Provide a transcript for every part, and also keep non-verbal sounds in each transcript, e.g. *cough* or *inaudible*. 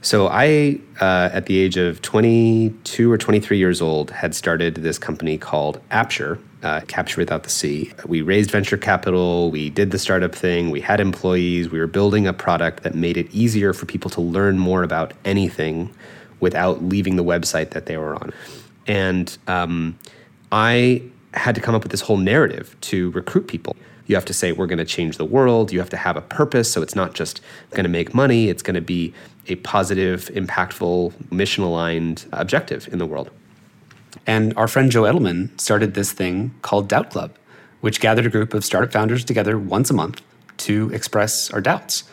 So I, uh, at the age of 22 or 23 years old, had started this company called Apture, uh, Capture Without the C. We raised venture capital, we did the startup thing, we had employees, we were building a product that made it easier for people to learn more about anything without leaving the website that they were on. And um, I had to come up with this whole narrative to recruit people. You have to say, we're going to change the world. You have to have a purpose. So it's not just going to make money, it's going to be a positive, impactful, mission aligned objective in the world. And our friend Joe Edelman started this thing called Doubt Club, which gathered a group of startup founders together once a month to express our doubts.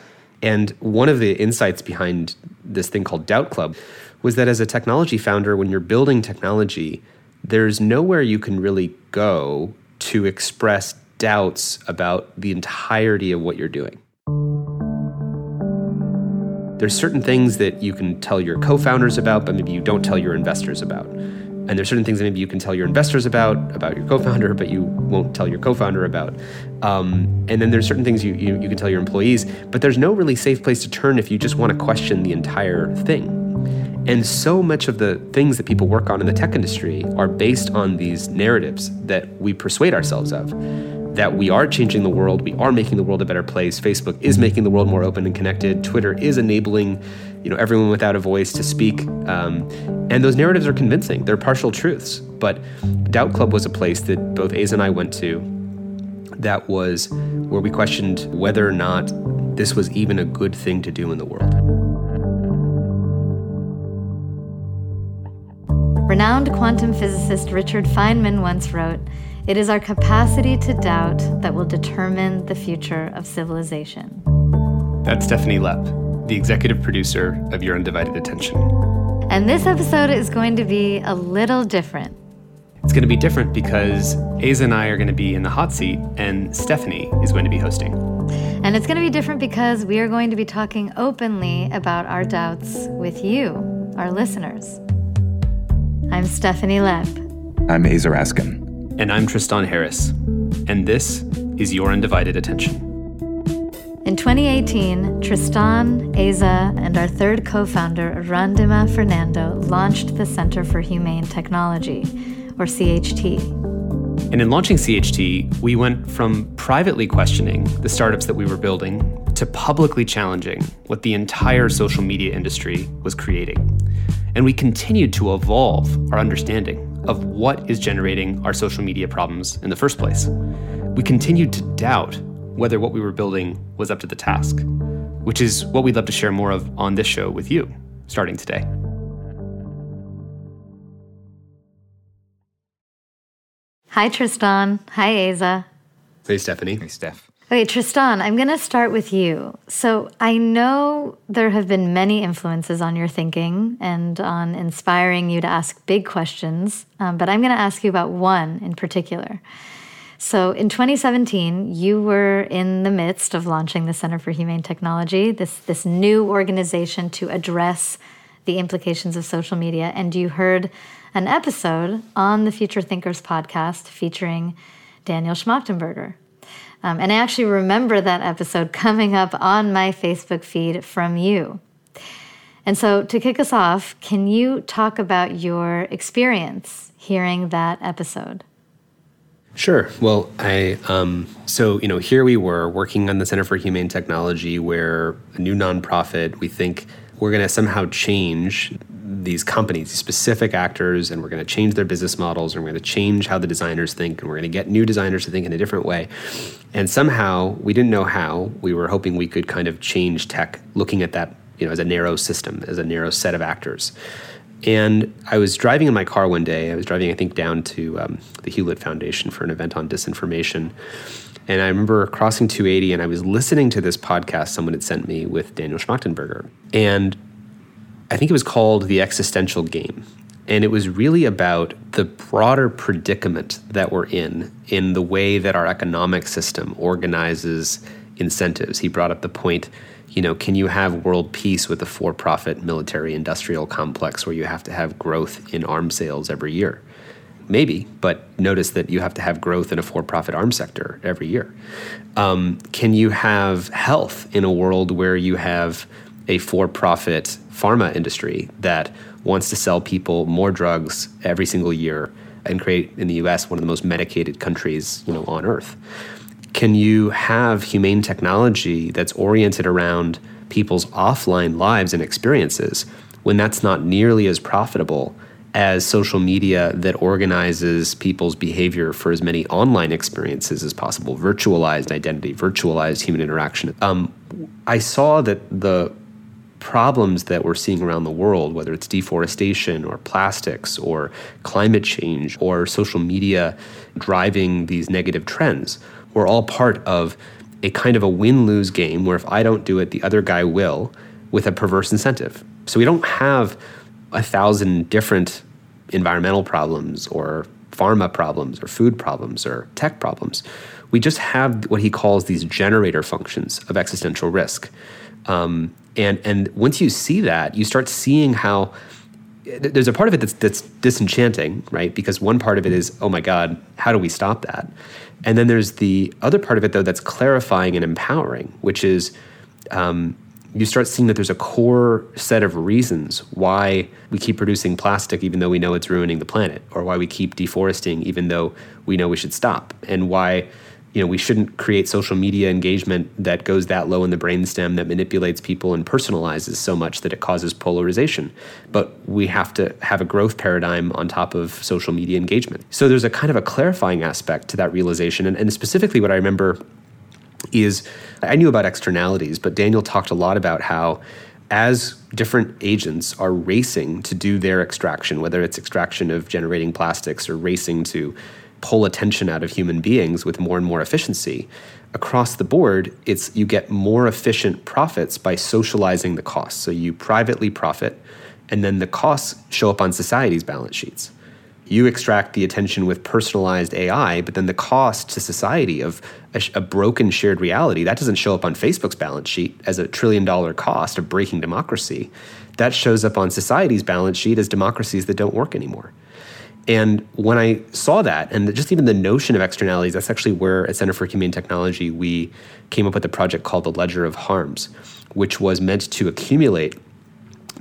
And one of the insights behind this thing called Doubt Club was that as a technology founder, when you're building technology, there's nowhere you can really go to express doubts about the entirety of what you're doing. There's certain things that you can tell your co founders about, but maybe you don't tell your investors about. And there's certain things that maybe you can tell your investors about, about your co-founder, but you won't tell your co-founder about. Um, and then there's certain things you, you, you can tell your employees, but there's no really safe place to turn if you just want to question the entire thing. And so much of the things that people work on in the tech industry are based on these narratives that we persuade ourselves of that we are changing the world, we are making the world a better place. Facebook is making the world more open and connected. Twitter is enabling, you know, everyone without a voice to speak. Um, and those narratives are convincing. They're partial truths. But Doubt Club was a place that both Aza and I went to that was where we questioned whether or not this was even a good thing to do in the world. Renowned quantum physicist Richard Feynman once wrote, It is our capacity to doubt that will determine the future of civilization. That's Stephanie Lepp, the executive producer of Your Undivided Attention. And this episode is going to be a little different. It's going to be different because Aza and I are going to be in the hot seat, and Stephanie is going to be hosting. And it's going to be different because we are going to be talking openly about our doubts with you, our listeners. I'm Stephanie Lepp. I'm Aza Raskin. And I'm Tristan Harris. And this is Your Undivided Attention. In 2018, Tristan, Aza, and our third co founder, Randima Fernando, launched the Center for Humane Technology, or CHT. And in launching CHT, we went from privately questioning the startups that we were building to publicly challenging what the entire social media industry was creating. And we continued to evolve our understanding of what is generating our social media problems in the first place. We continued to doubt whether what we were building was up to the task, which is what we'd love to share more of on this show with you, starting today. Hi, Tristan. Hi, Aza. Hey, Stephanie. Hey, Steph. Okay, Tristan, I'm going to start with you. So I know there have been many influences on your thinking and on inspiring you to ask big questions, um, but I'm going to ask you about one in particular. So in 2017, you were in the midst of launching the Center for Humane Technology, this, this new organization to address the implications of social media, and you heard an episode on the Future Thinkers podcast featuring Daniel Schmachtenberger. Um, and I actually remember that episode *laughs* coming up on my Facebook feed from you. And so, to kick us off, can you talk about your experience hearing that episode? Sure. Well, I um, so you know here we were working on the Center for Humane Technology, where a new nonprofit. We think we're going to somehow change these companies, these specific actors, and we're going to change their business models, and we're going to change how the designers think, and we're going to get new designers to think in a different way. And somehow, we didn't know how. We were hoping we could kind of change tech, looking at that, you know, as a narrow system, as a narrow set of actors. And I was driving in my car one day. I was driving, I think, down to um, the Hewlett Foundation for an event on disinformation. And I remember crossing 280 and I was listening to this podcast someone had sent me with Daniel Schmachtenberger. And I think it was called The Existential Game. And it was really about the broader predicament that we're in, in the way that our economic system organizes incentives. He brought up the point you know, can you have world peace with a for profit military industrial complex where you have to have growth in arms sales every year? Maybe, but notice that you have to have growth in a for profit arms sector every year. Um, can you have health in a world where you have a for profit pharma industry that wants to sell people more drugs every single year and create in the US one of the most medicated countries you know, on earth. Can you have humane technology that's oriented around people's offline lives and experiences when that's not nearly as profitable as social media that organizes people's behavior for as many online experiences as possible, virtualized identity, virtualized human interaction. Um, I saw that the problems that we're seeing around the world, whether it's deforestation or plastics or climate change or social media driving these negative trends, we're all part of a kind of a win lose game where if I don't do it, the other guy will with a perverse incentive. So we don't have a thousand different environmental problems or pharma problems or food problems or tech problems. We just have what he calls these generator functions of existential risk. Um, and and once you see that, you start seeing how there's a part of it that's that's disenchanting, right? Because one part of it is, oh my God, how do we stop that? And then there's the other part of it though that's clarifying and empowering, which is um, you start seeing that there's a core set of reasons why we keep producing plastic even though we know it's ruining the planet, or why we keep deforesting even though we know we should stop, and why you know we shouldn't create social media engagement that goes that low in the brainstem that manipulates people and personalizes so much that it causes polarization. But we have to have a growth paradigm on top of social media engagement. So there's a kind of a clarifying aspect to that realization. And, and specifically what i remember is i knew about externalities but daniel talked a lot about how as different agents are racing to do their extraction, whether it's extraction of generating plastics or racing to pull attention out of human beings with more and more efficiency across the board it's you get more efficient profits by socializing the costs so you privately profit and then the costs show up on society's balance sheets you extract the attention with personalized AI, but then the cost to society of a, a, broken shared reality that doesn't show up on Facebook's balance sheet as a trillion dollar cost of breaking democracy. That shows up on society's balance sheet as democracies that don't work anymore. And when I saw that, and just even the notion of externalities, that's actually where at Center for Humane Technology we came up with a project called the Ledger of Harms, which was meant to accumulate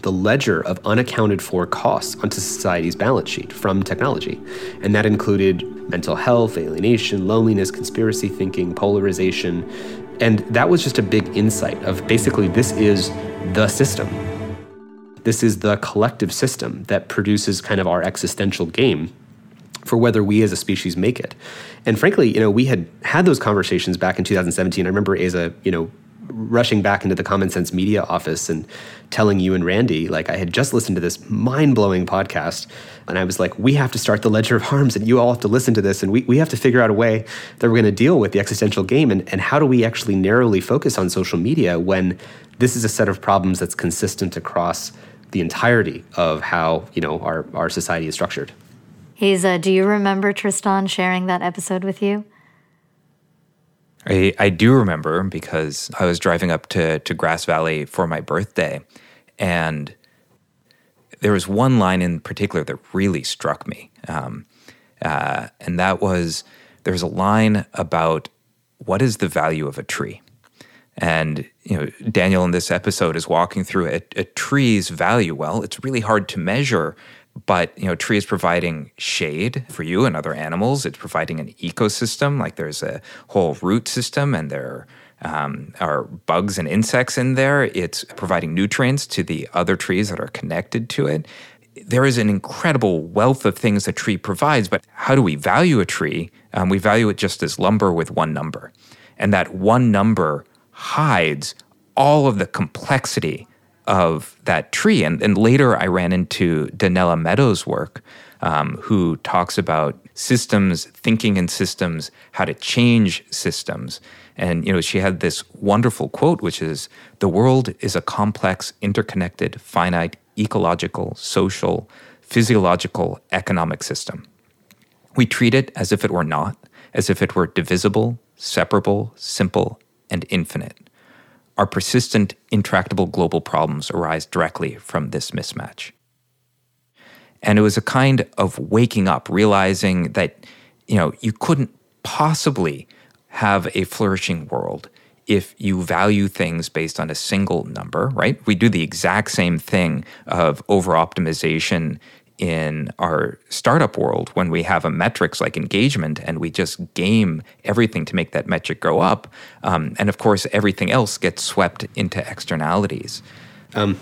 the ledger of unaccounted for costs onto society's balance sheet from technology. And that included mental health, alienation, loneliness, conspiracy thinking, polarization. And that was just a big insight of basically this is the system this is the collective system that produces kind of our existential game for whether we as a species make it. And frankly, you know, we had had those conversations back in 2017. I remember Aza, you know, rushing back into the Common Sense Media office and telling you and Randy, like, I had just listened to this mind blowing podcast. And I was like, we have to start the Ledger of Harms and you all have to listen to this. And we, we have to figure out a way that we're going to deal with the existential game. And, and how do we actually narrowly focus on social media when this is a set of problems that's consistent across the entirety of how you know our, our society is structured. Aza, do you remember Tristan sharing that episode with you? I, I do remember because I was driving up to, to Grass Valley for my birthday, and there was one line in particular that really struck me. Um, uh, and that was there's a line about what is the value of a tree? And you know, Daniel in this episode is walking through a, a tree's value. Well, it's really hard to measure, but you know, tree is providing shade for you and other animals. It's providing an ecosystem, like there's a whole root system, and there um, are bugs and insects in there. It's providing nutrients to the other trees that are connected to it. There is an incredible wealth of things a tree provides, but how do we value a tree? Um, we value it just as lumber with one number, and that one number hides all of the complexity of that tree. And, and later I ran into Donella Meadows' work, um, who talks about systems, thinking in systems, how to change systems. And you know, she had this wonderful quote, which is, "The world is a complex, interconnected, finite, ecological, social, physiological, economic system. We treat it as if it were not, as if it were divisible, separable, simple, and infinite. Our persistent, intractable global problems arise directly from this mismatch. And it was a kind of waking up, realizing that, you know, you couldn't possibly have a flourishing world if you value things based on a single number, right? We do the exact same thing of over optimization in our startup world when we have a metrics like engagement and we just game everything to make that metric go up. Um, and of course, everything else gets swept into externalities. Um,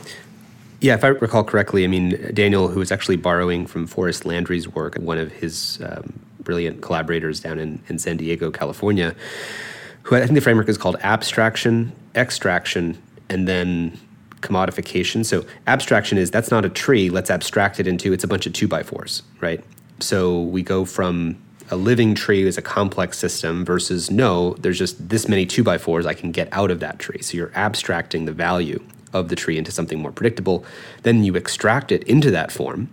yeah, if I recall correctly, I mean, Daniel, who was actually borrowing from Forrest Landry's work, one of his um, brilliant collaborators down in, in San Diego, California, who I think the framework is called abstraction, extraction, and then commodification. So abstraction is that's not a tree. Let's abstract it into it's a bunch of two by fours, right? So we go from a living tree as a complex system versus no, there's just this many two by fours I can get out of that tree. So you're abstracting the value of the tree into something more predictable. Then you extract it into that form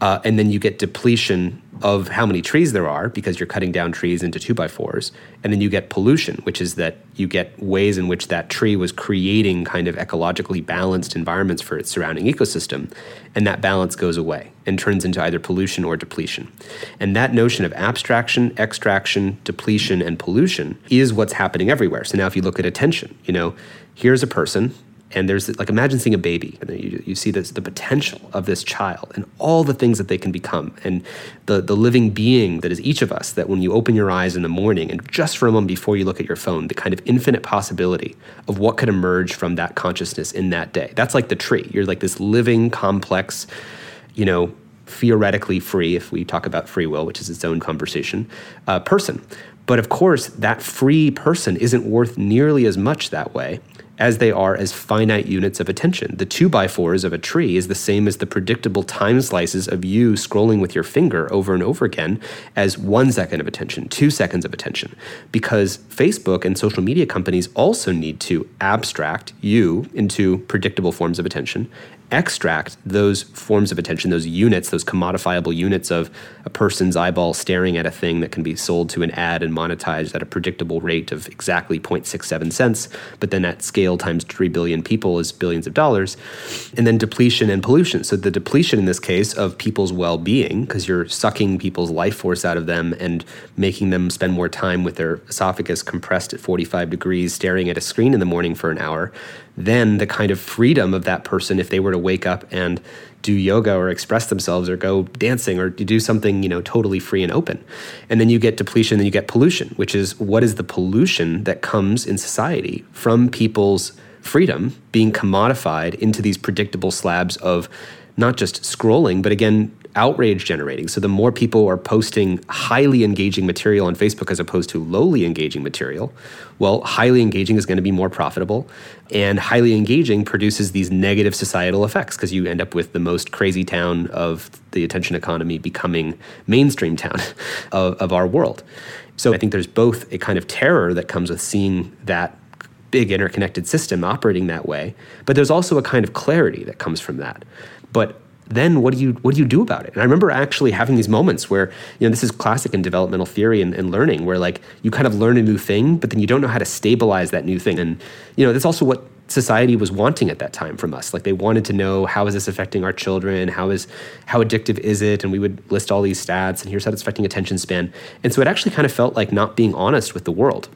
uh, and then you get depletion of how many trees there are because you're cutting down trees into two by fours. And then you get pollution, which is that you get ways in which that tree was creating kind of ecologically balanced environments for its surrounding ecosystem. And that balance goes away and turns into either pollution or depletion. And that notion of abstraction, extraction, depletion, and pollution is what's happening everywhere. So now if you look at attention, you know, here's a person and there's like imagine seeing a baby and you, you see this, the potential of this child and all the things that they can become and the, the living being that is each of us that when you open your eyes in the morning and just for a moment before you look at your phone the kind of infinite possibility of what could emerge from that consciousness in that day. That's like the tree. You're like this living complex you know theoretically free if we talk about free will which is its own conversation uh, person. But of course that free person isn't worth nearly as much that way as they are as finite units of attention. The two by fours of a tree is the same as the predictable time slices of you scrolling with your finger over and over again as one second of attention, two seconds of attention. Because Facebook and social media companies also need to abstract you into predictable forms of attention extract those forms of attention, those units, those commodifiable units of a person's eyeball staring at a thing that can be sold to an ad and monetized at a predictable rate of exactly 0.67 cents, but then at scale times 3 billion people is billions of dollars. And then depletion and pollution. So the depletion in this case of people's well being, because you're sucking people's life force out of them and making them spend more time with their esophagus compressed at 45 degrees, staring at a screen in the morning for an hour then the kind of freedom of that person if they were to wake up and do yoga or express themselves or go dancing or do something you know totally free and open. And then you get depletion then you get pollution which is what is the pollution that comes in society from people's freedom being commodified into these predictable slabs of not just scrolling but again outrage generating. So the more people are posting highly engaging material on Facebook as opposed to lowly engaging material, well, highly engaging is going to be more profitable. And highly engaging produces these negative societal effects because you end up with the most crazy town of the attention economy becoming mainstream town *laughs* of, of our world. So I think there's both a kind of terror that comes with seeing that big interconnected system operating that way, but there's also a kind of clarity that comes from that. But then what do you what do you do about it? And I remember actually having these moments where you know this is classic in developmental theory and, and, learning, where like you kind of learn a new thing, but then you don't know how to stabilize that new thing. And you know that's also what society was wanting at that time from us. Like they wanted to know how is this affecting our children? How is how addictive is it? And we would list all these stats, and here's how it's affecting attention span. And so it actually kind of felt like not being honest with the world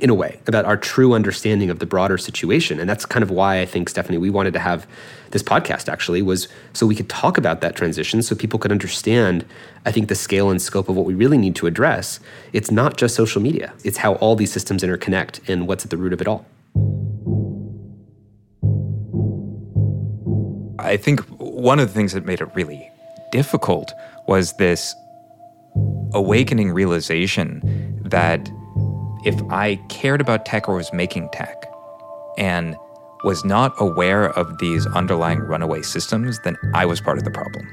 in a way about our true understanding of the broader situation. And that's kind of why i think stephanie we wanted to have this podcast actually was so we could talk about that transition so people could understand i think the scale and scope of what we really need to address. It's not just social media. It's how all these systems interconnect and what's at the root of it all. I think one of the things that made it really difficult was this awakening realization that if I cared about tech or was making tech and was not aware of these underlying runaway systems, then I was part of the problem.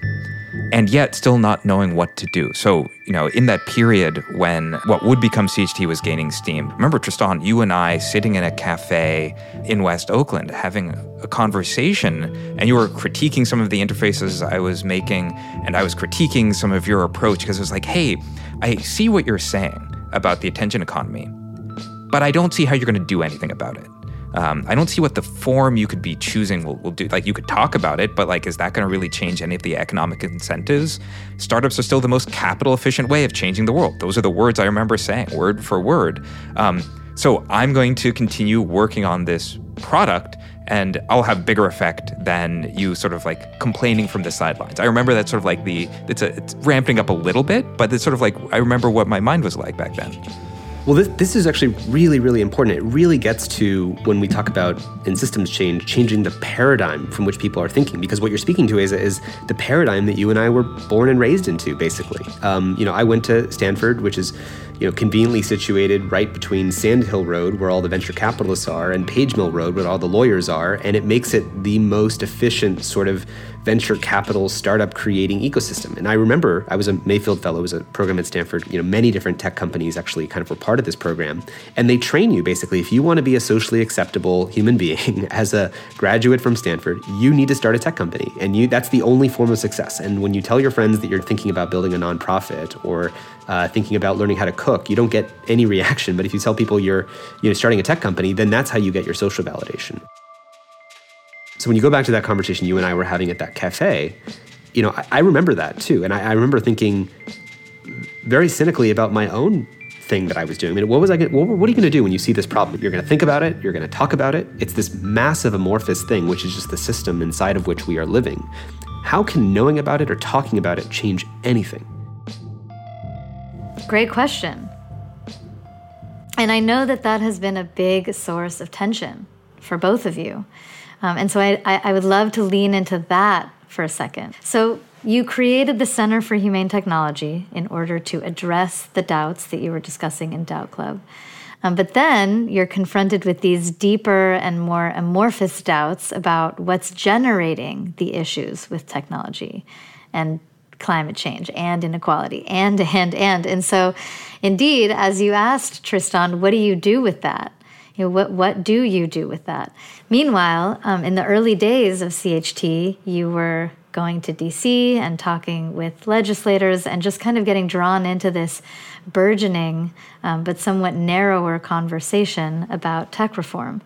And yet, still not knowing what to do. So, you know, in that period when what would become CHT was gaining steam, remember, Tristan, you and I sitting in a cafe in West Oakland having a conversation, and you were critiquing some of the interfaces I was making, and I was critiquing some of your approach because it was like, hey, I see what you're saying about the attention economy, but I don't see how you're going to do anything about it. Um, I don't see what the form you could be choosing will, will do. Like, you could talk about it, but like, is that going to really change any of the economic incentives? Startups are still the most capital efficient way of changing the world. Those are the words I remember saying, word for word. Um, So I'm going to continue working on this product and I'll have bigger effect than you sort of like complaining from the sidelines. I remember that sort of like the it's a it's ramping up a little bit, but it's sort of like I remember what my mind was like back then. Well, this, this is actually really, really important. It really gets to when we talk about in systems change, changing the paradigm from which people are thinking. Because what you're speaking to is, is the paradigm that you and I were born and raised into, basically. Um, you know, I went to Stanford, which is you know, conveniently situated right between Sand Hill Road, where all the venture capitalists are, and Page Mill Road, where all the lawyers are, and it makes it the most efficient sort of venture capital startup creating ecosystem. And I remember I was a Mayfield fellow, was a program at Stanford. You know, many different tech companies actually kind of were part of this program, and they train you basically if you want to be a socially acceptable human *laughs* being as a graduate from Stanford, you need to start a tech company, and you that's the only form of success. And when you tell your friends that you're thinking about building a nonprofit or uh, thinking about learning how to cook, you don't get any *laughs* reaction. But if you tell people you're you know starting a tech company, then that's how you get your social validation. So when you go back to that conversation you and I were having at that cafe, you know, I, I remember that too, and I, I, remember thinking very cynically about my own thing that I was doing. I mean, what was I? Gonna, what, what are you going to do when you see this problem? You're going to think about it. You're going to talk about it. It's this massive amorphous thing, which is just the system inside of which we are living. How can knowing about it or talking about it change anything? Great question. And I know that that has been a big source of tension for both of you. Um, and so I, I, would love to lean into that for a second. So you created the Center for Humane Technology in order to address the doubts that you were discussing in Doubt Club. Um, but then you're confronted with these deeper and more amorphous doubts about what's generating the issues with technology. And climate change and inequality and and and and so indeed as you asked tristan what do you do with that you know, what what do you do with that? Meanwhile um, in the early days of cht you were going to dc and talking with legislators and just kind of getting drawn into this burgeoning um, but somewhat narrower conversation about tech reform.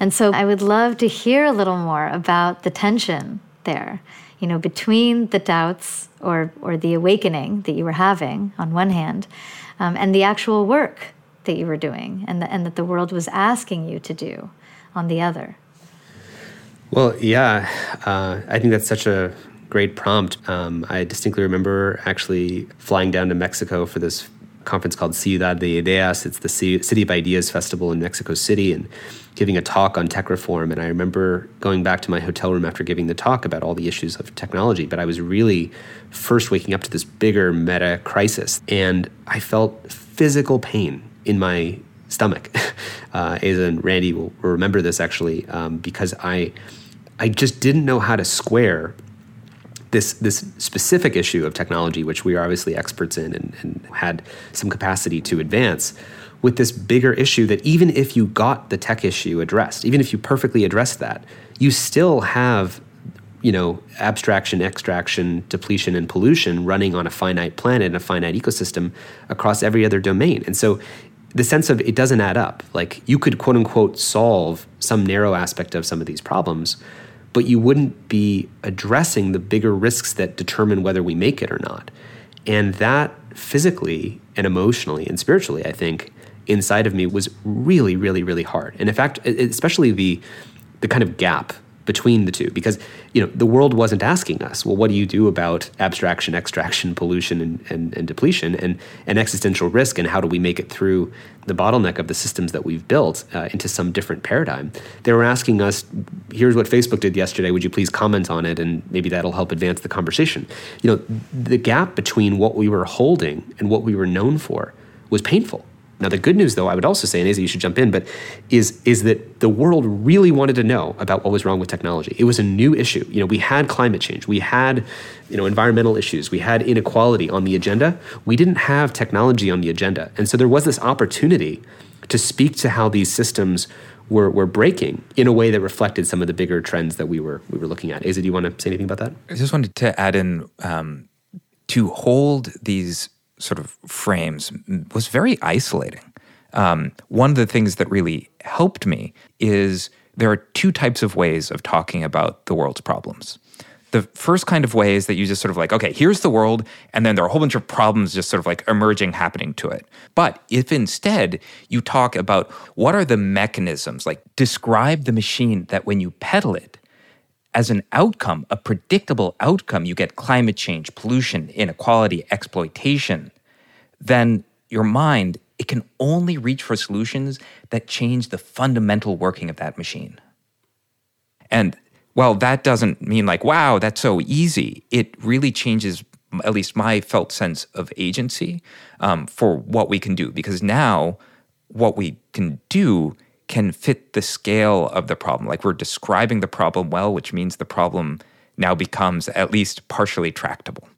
And so i would love to hear a little more about the tension there you know, between the doubts or, or the awakening that you were having on one hand um, and the actual work that you were doing and, the, and that the world was asking you to do on the other? Well, yeah, uh, I think that's such a great prompt. Um, I distinctly remember actually flying down to Mexico for this conference called Ciudad de Ideas. It's the City of Ideas Festival in Mexico City, and giving a talk on tech reform. And I remember going back to my hotel room after giving the talk about all the issues of technology. But I was really first waking up to this bigger meta crisis. And I felt physical pain in my stomach. *laughs* Uh, Aza and Randy will remember this actually um, because I, I just didn't know how to square this this specific issue of technology, which we are obviously experts in and, and had some capacity to advance, with this bigger issue that even if you got the tech issue addressed, even if you perfectly addressed that, you still have you know abstraction extraction depletion and pollution running on a finite planet and a finite ecosystem across every other domain and so the sense of it doesn't add up like you could quote unquote solve some narrow aspect of some of these problems but you wouldn't be addressing the bigger risks that determine whether we make it or not and that physically and emotionally and spiritually i think inside of me was really, really, really hard. And in fact, especially the the kind of gap between the two, because you know the world wasn't asking us, well, what do you do about abstraction, extraction, pollution, and, and, and depletion, and, and existential risk, and how do we make it through the bottleneck of the systems that we've built uh, into some different paradigm? They were asking us, here's what Facebook did yesterday. Would you please comment on it, and maybe that'll help advance the conversation. You know, the gap between what we were holding and what we were known for was painful now, the good news, though, I would also say, and Aza, you should jump in, but is is that the world really wanted to know about what was wrong with technology. It was a new issue. You know, we had climate change, we had, you know, environmental issues, we had inequality on the agenda. We didn't have technology on the agenda, and so there was this opportunity to speak to how these systems were, were breaking in a way that reflected some of the bigger trends that we were we were looking at. Aza, do you want to say anything about that? I just wanted to add in um, to hold these sort of frames was very isolating. Um, one of the things that really helped me is there are two types of ways of talking about the world's problems. The first kind of way is that you just sort of like, okay, here's the world, and then there are a whole bunch of problems just sort of like emerging happening to it. But if instead you talk about what are the mechanisms, like describe the machine that when you pedal it, as an outcome, a predictable outcome, you get climate change, pollution, inequality, exploitation, then your mind, it can only reach for solutions that change the fundamental working of that machine. And while that doesn't mean like, wow, that's so easy, it really changes at least my felt sense of agency um, for what we can do. Because now what we can do can fit the scale of the problem. Like we're describing the problem well, which means the problem now becomes at least partially tractable.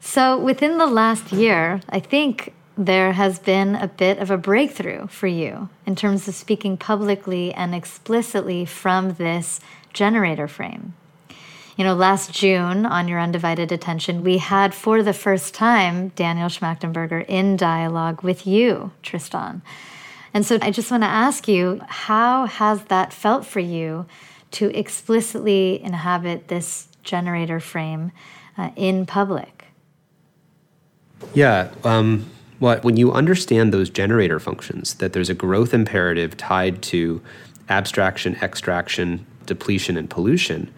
So, within the last year, I think there has been a bit of a breakthrough for you in terms of speaking publicly and explicitly from this generator frame. You know, last June on Your Undivided Attention, we had for the first time Daniel Schmachtenberger in dialogue with you, Tristan. And so I just want to ask you how has that felt for you to explicitly inhabit this generator frame uh, in public? Yeah. Um, well, when you understand those generator functions, that there's a growth imperative tied to abstraction, extraction, depletion, and pollution,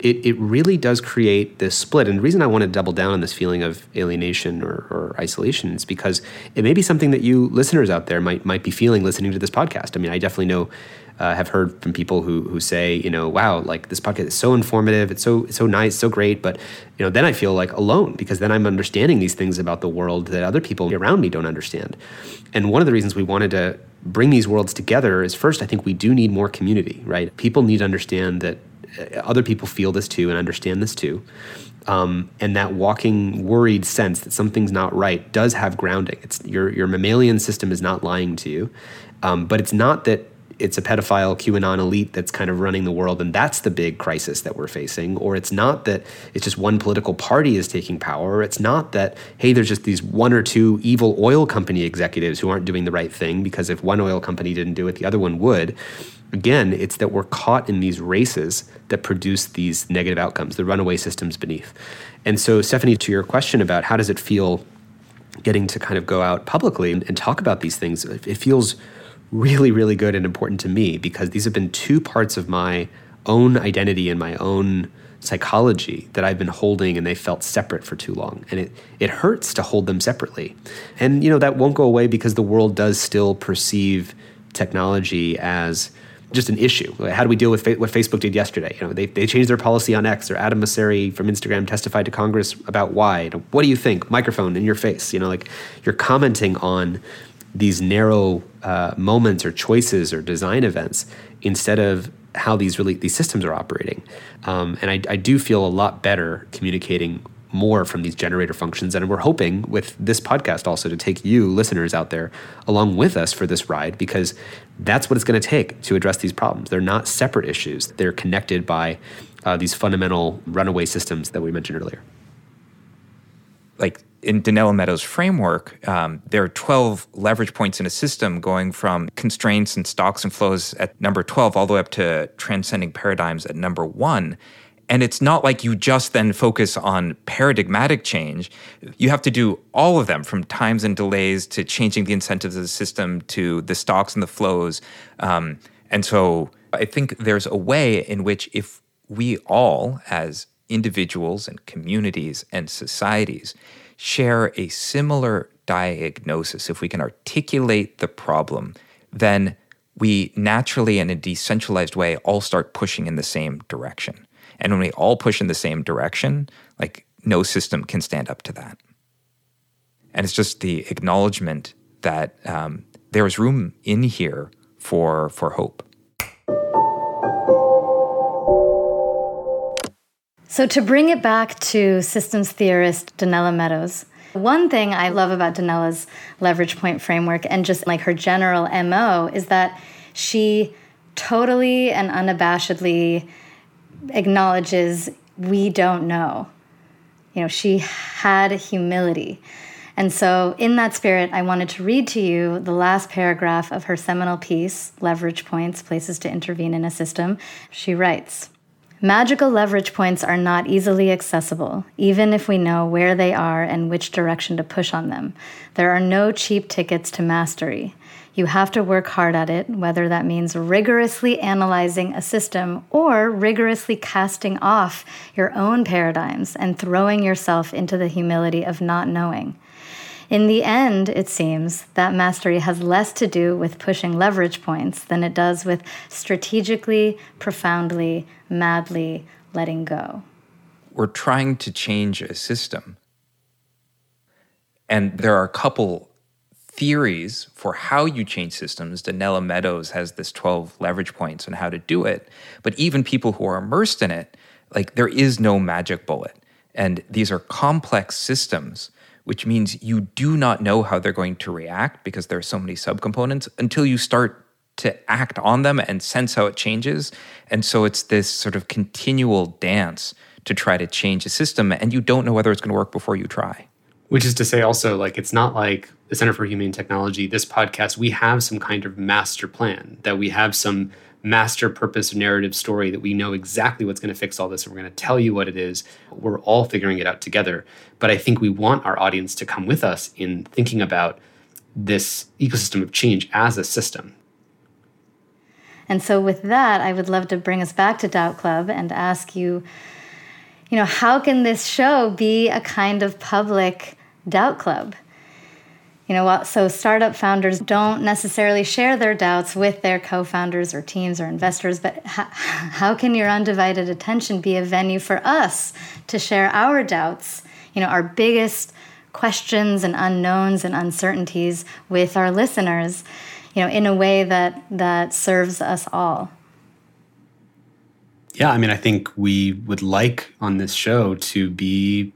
it, it really does create this split. And the reason I want to double down on this feeling of alienation or, or isolation is because it may be something that you listeners out there might might be feeling listening to this podcast. I mean, I definitely know uh, have heard from people who who say, you know, wow, like this podcast is so informative, it's so it's so nice, so great, but you know, then I feel like alone because then I'm understanding these things about the world that other people around me don't understand. And one of the reasons we wanted to bring these worlds together is first, I think we do need more community, right? People need to understand that other people feel this too and understand this too. Um, and that walking worried sense that something's not right does have grounding. It's your your mammalian system is not lying to you, um, but it's not that it's a pedophile QAnon elite that's kind of running the world, and that's the big crisis that we're facing. Or it's not that it's just one political party is taking power. Or it's not that, hey, there's just these one or two evil oil company executives who aren't doing the right thing because if one oil company didn't do it, the other one would. Again, it's that we're caught in these races that produce these negative outcomes, the runaway systems beneath. And so, Stephanie, to your question about how does it feel getting to kind of go out publicly and, and talk about these things, it feels really, really good and important to me because these have been two parts of my own identity and my own psychology that I've been holding and they felt separate for too long. And it, it hurts to hold them separately. And, you know, that won't go away because the world does still perceive technology as just an issue. How do we deal with fa- what Facebook did yesterday? You know, they, they changed their policy on X, or Adam Mosseri from Instagram testified to Congress about why. What do you think? Microphone in your face. You know, like you're commenting on these narrow uh, moments or choices or design events instead of how these really these systems are operating. Um, and I, I do feel a lot better communicating more from these generator functions. And we're hoping with this podcast also to take you, listeners out there, along with us for this ride because that's what it's going to take to address these problems. They're not separate issues, they're connected by uh, these fundamental runaway systems that we mentioned earlier. Like in Donella Meadows' framework, um, there are 12 leverage points in a system going from constraints and stocks and flows at number 12 all the way up to transcending paradigms at number one. And it's not like you just then focus on paradigmatic change. You have to do all of them from times and delays to changing the incentives of the system to the stocks and the flows. Um, and so I think there's a way in which if we all, as individuals and communities and societies, share a similar diagnosis, if we can articulate the problem, then we naturally, in a decentralized way, all start pushing in the same direction. And when we all push in the same direction, like no system can stand up to that. And it's just the acknowledgement that um, there is room in here for for hope. So, to bring it back to systems theorist Donella Meadows, one thing I love about Donella's leverage point framework and just like her general MO is that she totally and unabashedly acknowledges we don't know. You know, she had humility. And so, in that spirit, I wanted to read to you the last paragraph of her seminal piece, Leverage Points Places to Intervene in a System. She writes Magical leverage points are not easily accessible, even if we know where they are and which direction to push on them. There are no cheap tickets to mastery. You have to work hard at it, whether that means rigorously analyzing a system or rigorously casting off your own paradigms and throwing yourself into the humility of not knowing. In the end, it seems that mastery has less to do with pushing leverage points than it does with strategically, profoundly, madly letting go. We're trying to change a system. And there are a couple theories for how you change systems. Donella Meadows has this 12 leverage points on how to do it. But even people who are immersed in it, like there is no magic bullet. And these are complex systems which means you do not know how they're going to react because there are so many subcomponents until you start to act on them and sense how it changes. And so it's this sort of continual dance to try to change a system, and you don't know whether it's going to work before you try. Which is to say, also, like, it's not like the Center for Humane Technology, this podcast, we have some kind of master plan, that we have some master purpose narrative story that we know exactly what's going to fix all this and we're going to tell you what it is. We're all figuring it out together. But I think we want our audience to come with us in thinking about this ecosystem of change as a system. And so, with that, I would love to bring us back to Doubt Club and ask you, you know, how can this show be a kind of public doubt club? You know, so startup founders don't necessarily share their doubts with their co founders or teams or investors, but how, how can your undivided attention be a venue for us to share our doubts, you know, our biggest questions and unknowns and uncertainties with our listeners, you know, in a way that, that serves us all? Yeah, I mean, I think we would like on this show to be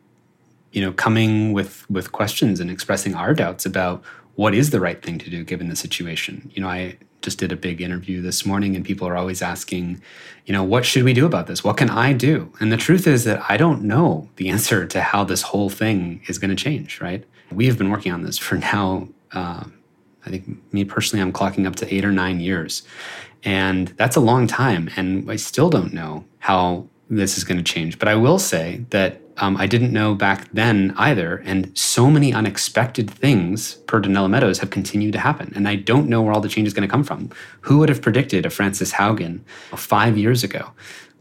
you know, coming with with questions and expressing our doubts about what is the right thing to do given the situation. You know, I just did a big interview this morning and people are always asking, you know, what should we do about this? What can I do? And the truth is that I don't know the *laughs* answer to how this whole thing is going to change, right? We have been working on this for now, uh, I think me personally, I'm clocking up to eight or nine years. And that's a long time. And I still don't know how this is going to change. But I will say that um, I didn't know back then either. And so many unexpected things, per Donella Meadows, have continued to happen. And I don't know where all the change is going to come from. Who would have predicted a Frances Haugen five years ago?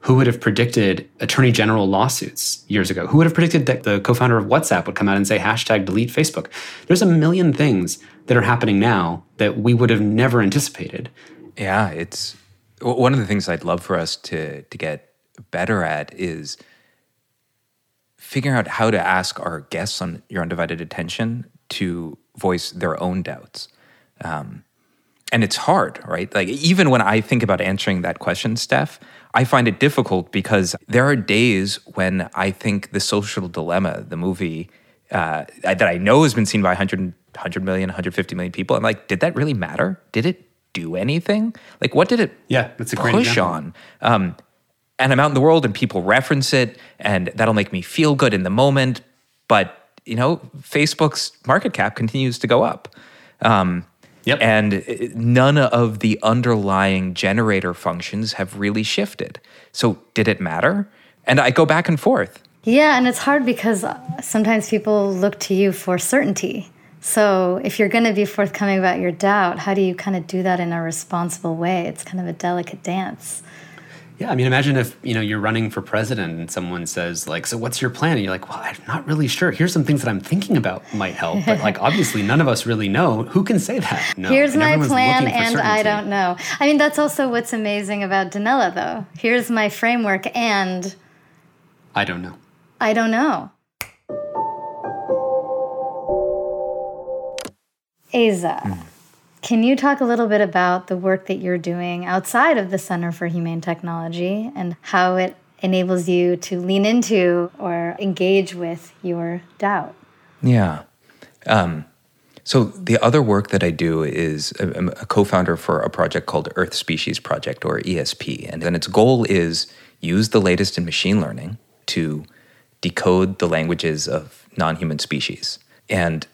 Who would have predicted attorney general lawsuits years ago? Who would have predicted that the co founder of WhatsApp would come out and say hashtag delete Facebook? There's a million things that are happening now that we would have never anticipated. Yeah, it's one of the things I'd love for us to, to get better at is figuring out how to ask our guests on your undivided attention to voice their own doubts. Um, and it's hard, right? Like, even when I think about answering that question, Steph, I find it difficult because there are days when I think The Social Dilemma, the movie uh, that I know has been seen by 100, 100 million, 150 million people, I'm like, did that really matter? Did it do anything? Like, what did it yeah, that's a great push on? Um, and I'm out in the world and people reference it and that'll make me feel good in the moment. But, you know, Facebook's market cap continues to go up. Um, Yep. And none of the underlying generator functions have really shifted. So, did it matter? And I go back and forth. Yeah, and it's hard because sometimes people look to you for certainty. So, if you're going to be forthcoming about your doubt, how do you kind of do that in a responsible way? It's kind of a delicate dance. Yeah, I mean, imagine if you know you're running for president and someone says like, "So what's your plan?" And you're like, "Well, I'm not really sure. Here's some things that I'm thinking about might help." But like, *laughs* obviously, none of us really know. Who can say that? No. Here's And my plan, looking for and I don't know. I mean, that's also what's amazing about Donella, though. Here's my framework, and I don't know. I don't know. Aza, hmm. Can you talk a little bit about the work that you're doing outside of the Center for Humane Technology and how it enables you to lean into or engage with your doubt? Yeah. Um, so the other work that I do is I'm a co-founder for a project called Earth Species Project or ESP, and then its goal is use the latest in machine learning to decode the languages of non-human species. And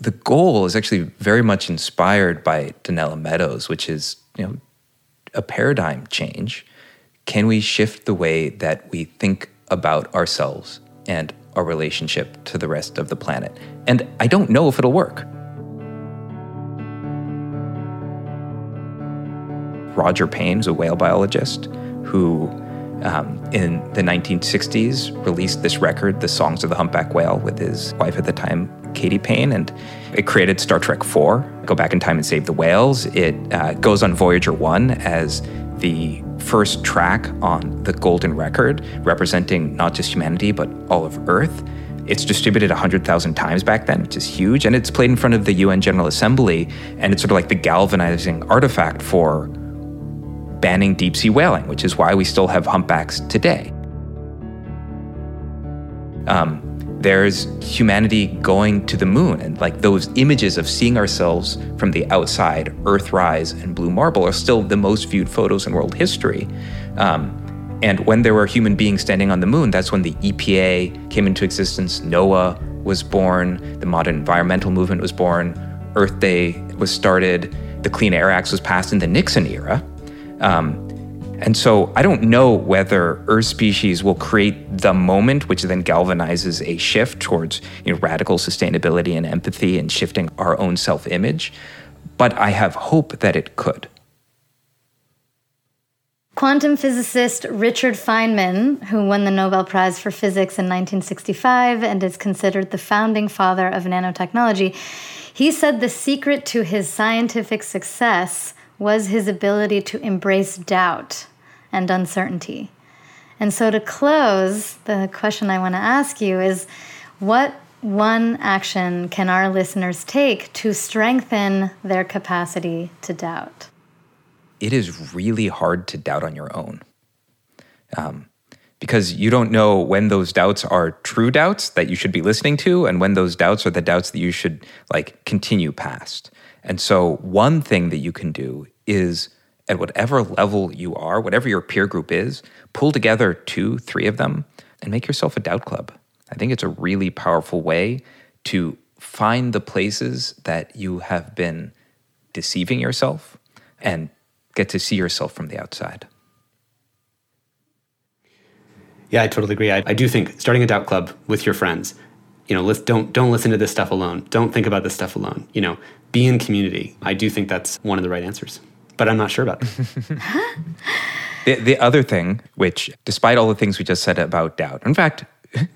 the goal is actually very much inspired by Donella Meadows, which is, you know, a paradigm change. Can we shift the way that we think about ourselves and our relationship to the rest of the planet? And I don't know if it'll work. Roger Payne is a whale biologist who, um, in the 1960s, released this record, The Songs of the Humpback Whale, with his wife at the time, Katy Payne, and it created Star Trek 4, Go Back in Time and Save the Whales. It uh, goes on Voyager 1 as the first track on the Golden Record, representing not just humanity, but all of Earth. It's distributed 100,000 times back then, which is huge, and it's played in front of the UN General Assembly, and it's sort of like the galvanizing artifact for banning deep sea whaling, which is why we still have humpbacks today. Um, there's humanity going to the moon, and like those images of seeing ourselves from the outside, Earthrise and Blue Marble, are still the most viewed photos in world history. Um, and when there were human beings standing on the moon, that's when the EPA came into existence. NOAA was born, the modern environmental movement was born, Earth Day was started, the Clean Air Act was passed in the Nixon era. Um, and so I don't know whether Earth species will create the moment which then galvanizes a shift towards you know, radical sustainability and empathy and shifting our own self image, but I have hope that it could. Quantum physicist Richard Feynman, who won the Nobel Prize for Physics in 1965 and is considered the founding father of nanotechnology, he said the secret to his scientific success was his ability to embrace doubt and uncertainty. And so, to close, the question I want to ask you is what one action can our listeners take to strengthen their capacity to doubt? It is really hard to doubt on your own. Um, because you don't know when those doubts are true doubts that you should be listening to and when those doubts are the doubts that you should like continue past. And so, one thing that you can do is at whatever level you are, whatever your peer group is, pull together two, three of them and make yourself a doubt club. I think it's a really powerful way to find the places that you have been deceiving yourself and get to see yourself from the outside. Yeah, I totally agree. I, I do think starting a doubt club with your friends, you know, list, don't don't listen to this stuff alone. Don't think about this stuff alone. You know, be in community. I do think that's one of the right answers, but I'm not sure about. *laughs* the, the other thing, which despite all the things we just said about doubt, in fact,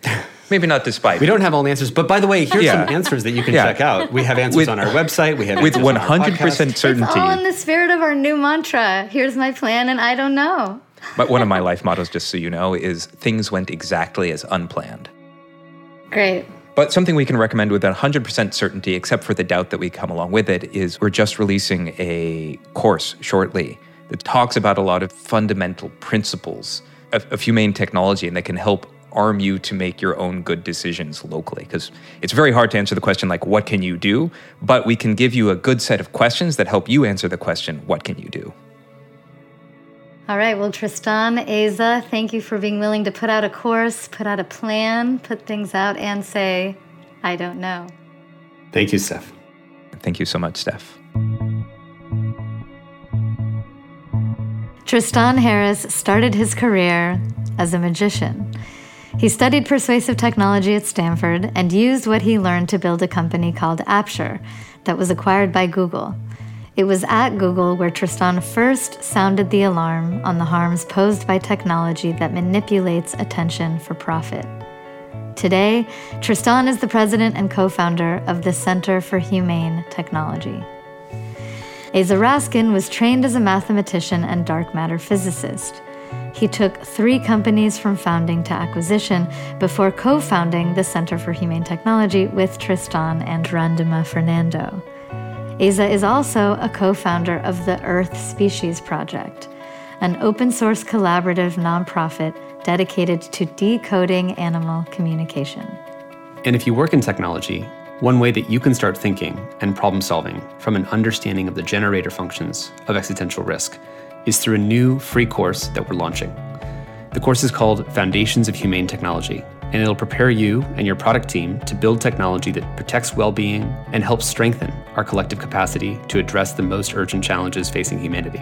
*laughs* maybe not despite. We don't have all the answers, but by the way, here's yeah. some answers that you can *laughs* yeah. check out. We have answers with, on our website. We have with 100 percent certainty. It's all in the spirit of our new mantra. Here's my plan, and I don't know. But one of my life mottos, just so you know, is things went exactly as unplanned. Great. But something we can recommend with 100% certainty, except for the doubt that we come along with it, is we're just releasing a course shortly that talks about a lot of fundamental principles of, of humane technology and that can help arm you to make your own good decisions locally. Because it's very hard to answer the question like what can you do? But we can give you a good set of questions that help you answer the question what can you do all right. Well, Tristan, Aza, thank you for being willing to put out a course, put out a plan, put things out, and say, I don't know. Thank you, Steph. Thank you so much, Steph. Tristan Harris started his career as a magician. He studied persuasive technology at Stanford and used what he learned to build a company called Apture that was acquired by Google. It was at Google where Tristan first sounded the alarm on the harms posed by technology that manipulates attention for profit. Today, Tristan is the president and co founder of the Center for Humane Technology. Aza Raskin was trained as a mathematician and dark matter physicist. He took three companies from founding to acquisition before co founding the Center for Humane Technology with Tristan and Randima Fernando. Aza is also a co founder of the Earth Species Project, an open source collaborative nonprofit dedicated to decoding animal communication. And if you work in technology, one way that you can start thinking and problem solving from an understanding of the generator functions of existential risk is through a new free course that we're launching. The course is called Foundations of Humane Technology, and it'll prepare you and your product team to build technology that protects well being and helps strengthen our collective capacity to address the most urgent challenges facing humanity.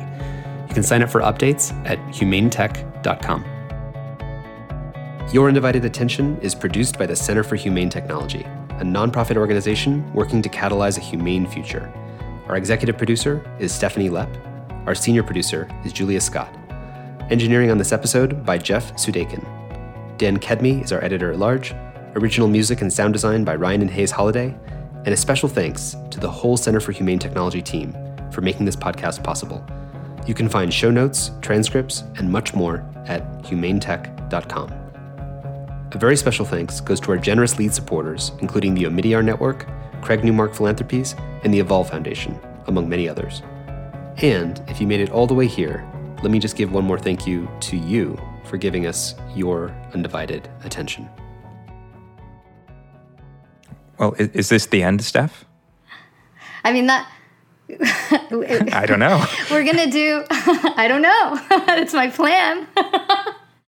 You can sign up for updates at humanetech.com. Your Undivided Attention is produced by the Center for Humane Technology, a nonprofit organization working to catalyze a humane future. Our executive producer is Stephanie Lepp. Our senior producer is Julia Scott. Engineering on this episode by Jeff Sudakin. Dan Kedmi is our editor at large. Original music and sound design by Ryan and Hayes Holiday. And a special thanks to the whole Center for Humane Technology team for making this podcast possible. You can find show notes, transcripts, and much more at humanetech.com. A very special thanks goes to our generous lead supporters, including the Omidyar Network, Craig Newmark Philanthropies, and the Evolve Foundation, among many others. And if you made it all the way here, let me just give one more thank you to you for giving us your undivided attention. Well, is, is this the end, Steph? I mean, that. *laughs* I don't know. *laughs* We're going to do. *laughs* I don't know. it's my plan.